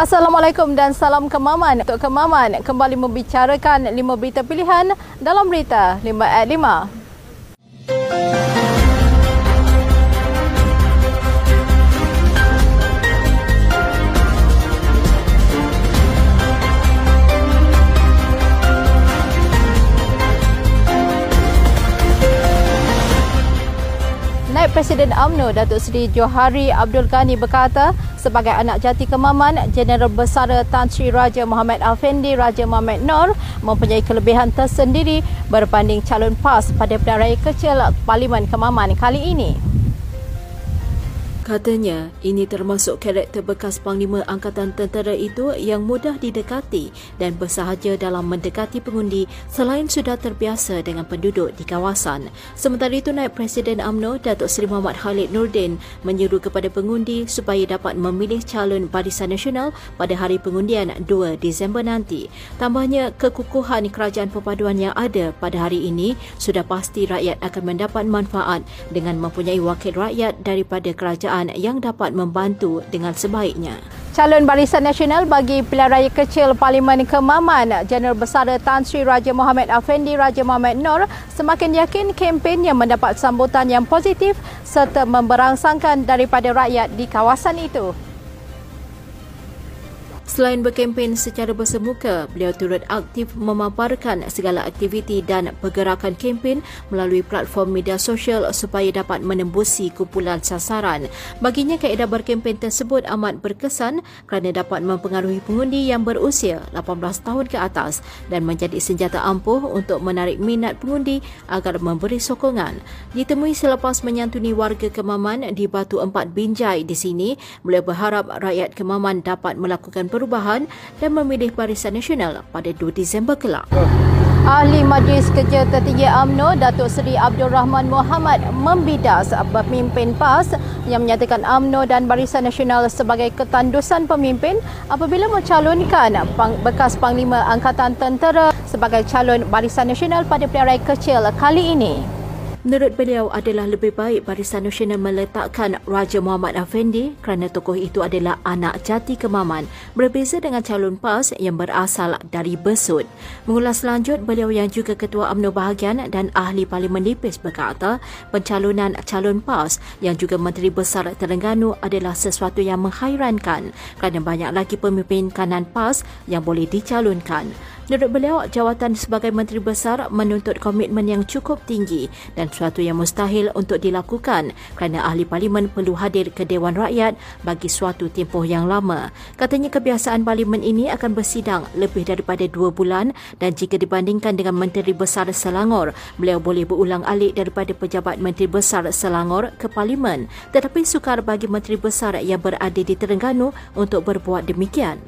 Assalamualaikum dan salam kemaman. Untuk kemaman kembali membicarakan lima berita pilihan dalam berita 5 at 5. Naib Presiden AMNO Datuk Seri Johari Abdul Ghani berkata sebagai anak jati kemaman Jeneral Besar Tan Sri Raja Muhammad Afendi Raja Muhammad Nur mempunyai kelebihan tersendiri berbanding calon PAS pada pilihan raya kecil Parlimen Kemaman kali ini. Katanya, ini termasuk karakter bekas Panglima Angkatan Tentera itu yang mudah didekati dan bersahaja dalam mendekati pengundi selain sudah terbiasa dengan penduduk di kawasan. Sementara itu, Naib Presiden AMNO Datuk Seri Muhammad Khalid Nordin menyeru kepada pengundi supaya dapat memilih calon Barisan Nasional pada hari pengundian 2 Disember nanti. Tambahnya, kekukuhan kerajaan perpaduan yang ada pada hari ini sudah pasti rakyat akan mendapat manfaat dengan mempunyai wakil rakyat daripada kerajaan kerajaan yang dapat membantu dengan sebaiknya. Calon Barisan Nasional bagi pilihan raya kecil Parlimen Kemaman, Jeneral Besar Tan Sri Raja Muhammad Afendi Raja Muhammad Nur semakin yakin kempennya mendapat sambutan yang positif serta memberangsangkan daripada rakyat di kawasan itu. Selain berkempen secara bersemuka, beliau turut aktif memaparkan segala aktiviti dan pergerakan kempen melalui platform media sosial supaya dapat menembusi kumpulan sasaran. Baginya, kaedah berkempen tersebut amat berkesan kerana dapat mempengaruhi pengundi yang berusia 18 tahun ke atas dan menjadi senjata ampuh untuk menarik minat pengundi agar memberi sokongan. Ditemui selepas menyantuni warga Kemaman di Batu Empat Binjai di sini, beliau berharap rakyat Kemaman dapat melakukan perubahan dan memilih Barisan Nasional pada 2 Disember kelak. Ahli Majlis Kerja Tertinggi AMNO Datuk Seri Abdul Rahman Muhammad membidas pemimpin PAS yang menyatakan AMNO dan Barisan Nasional sebagai ketandusan pemimpin apabila mencalonkan bekas Panglima Angkatan Tentera sebagai calon Barisan Nasional pada pilihan raya kecil kali ini. Menurut beliau adalah lebih baik Barisan Nasional meletakkan Raja Muhammad Afendi kerana tokoh itu adalah anak jati kemaman berbeza dengan calon PAS yang berasal dari Besut. Mengulas lanjut, beliau yang juga Ketua UMNO Bahagian dan Ahli Parlimen Lipis berkata pencalonan calon PAS yang juga Menteri Besar Terengganu adalah sesuatu yang menghairankan kerana banyak lagi pemimpin kanan PAS yang boleh dicalonkan. Menurut beliau, jawatan sebagai Menteri Besar menuntut komitmen yang cukup tinggi dan suatu yang mustahil untuk dilakukan kerana ahli parlimen perlu hadir ke Dewan Rakyat bagi suatu tempoh yang lama. Katanya kebiasaan parlimen ini akan bersidang lebih daripada dua bulan dan jika dibandingkan dengan Menteri Besar Selangor, beliau boleh berulang alik daripada pejabat Menteri Besar Selangor ke parlimen. Tetapi sukar bagi Menteri Besar yang berada di Terengganu untuk berbuat demikian.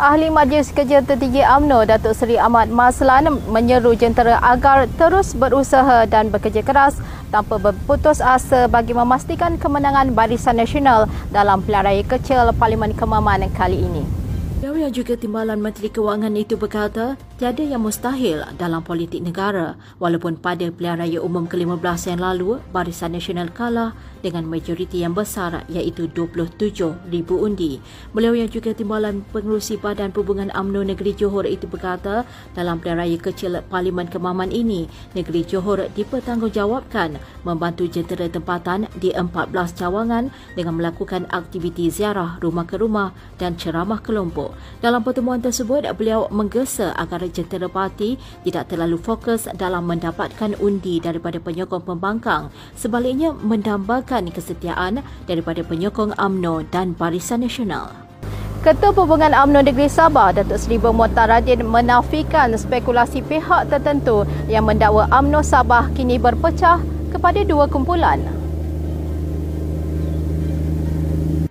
Ahli Majlis Kerja Tertinggi AMNO Datuk Seri Ahmad Maslan menyeru jentera agar terus berusaha dan bekerja keras tanpa berputus asa bagi memastikan kemenangan Barisan Nasional dalam raya kecil Parlimen Kemaman kali ini. Beliau yang juga Timbalan Menteri Kewangan itu berkata, tiada yang mustahil dalam politik negara walaupun pada pilihan raya umum ke-15 yang lalu, Barisan Nasional kalah dengan majoriti yang besar iaitu 27,000 undi. Beliau yang juga Timbalan Pengerusi Badan Perhubungan UMNO Negeri Johor itu berkata, dalam pilihan raya kecil Parlimen Kemaman ini, Negeri Johor dipertanggungjawabkan membantu jentera tempatan di 14 cawangan dengan melakukan aktiviti ziarah rumah ke rumah dan ceramah kelompok. Dalam pertemuan tersebut, beliau menggesa agar jentera parti tidak terlalu fokus dalam mendapatkan undi daripada penyokong pembangkang. Sebaliknya, mendambakan kesetiaan daripada penyokong AMNO dan Barisan Nasional. Ketua Perhubungan UMNO Negeri Sabah, Datuk Seri Bermuatar Radin menafikan spekulasi pihak tertentu yang mendakwa UMNO Sabah kini berpecah kepada dua kumpulan.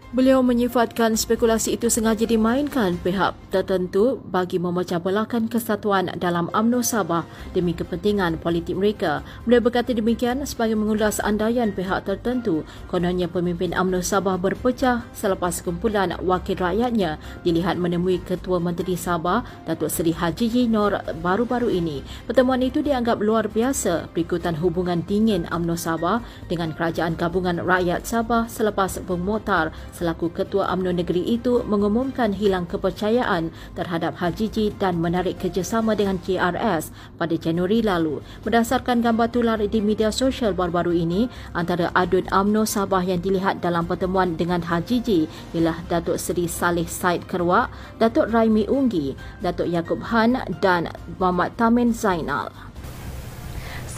Beliau menyifatkan spekulasi itu sengaja dimainkan pihak tertentu bagi memecah belahkan kesatuan dalam UMNO Sabah demi kepentingan politik mereka. Beliau berkata demikian sebagai mengulas andaian pihak tertentu kononnya pemimpin UMNO Sabah berpecah selepas kumpulan wakil rakyatnya dilihat menemui Ketua Menteri Sabah Datuk Seri Haji Yinor baru-baru ini. Pertemuan itu dianggap luar biasa berikutan hubungan dingin UMNO Sabah dengan Kerajaan Gabungan Rakyat Sabah selepas bermotar selaku Ketua UMNO negeri itu mengumumkan hilang kepercayaan terhadap Hajiji dan menarik kerjasama dengan JRS pada Januari lalu. Berdasarkan gambar tular di media sosial baru-baru ini, antara adun UMNO Sabah yang dilihat dalam pertemuan dengan Hajiji ialah Datuk Seri Saleh Said Kerwak, Datuk Raimi Unggi, Datuk Yaakob Han dan Muhammad Tamin Zainal.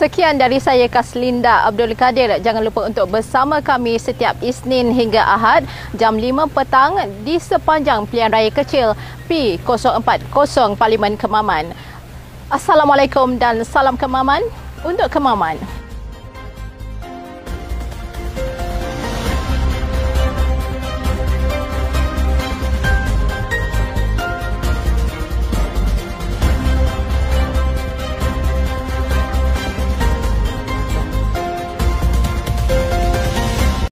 Sekian dari saya Kaslinda Abdul Kadir. Jangan lupa untuk bersama kami setiap Isnin hingga Ahad jam 5 petang di sepanjang pilihan raya kecil P040 Parlimen Kemaman. Assalamualaikum dan salam Kemaman untuk Kemaman.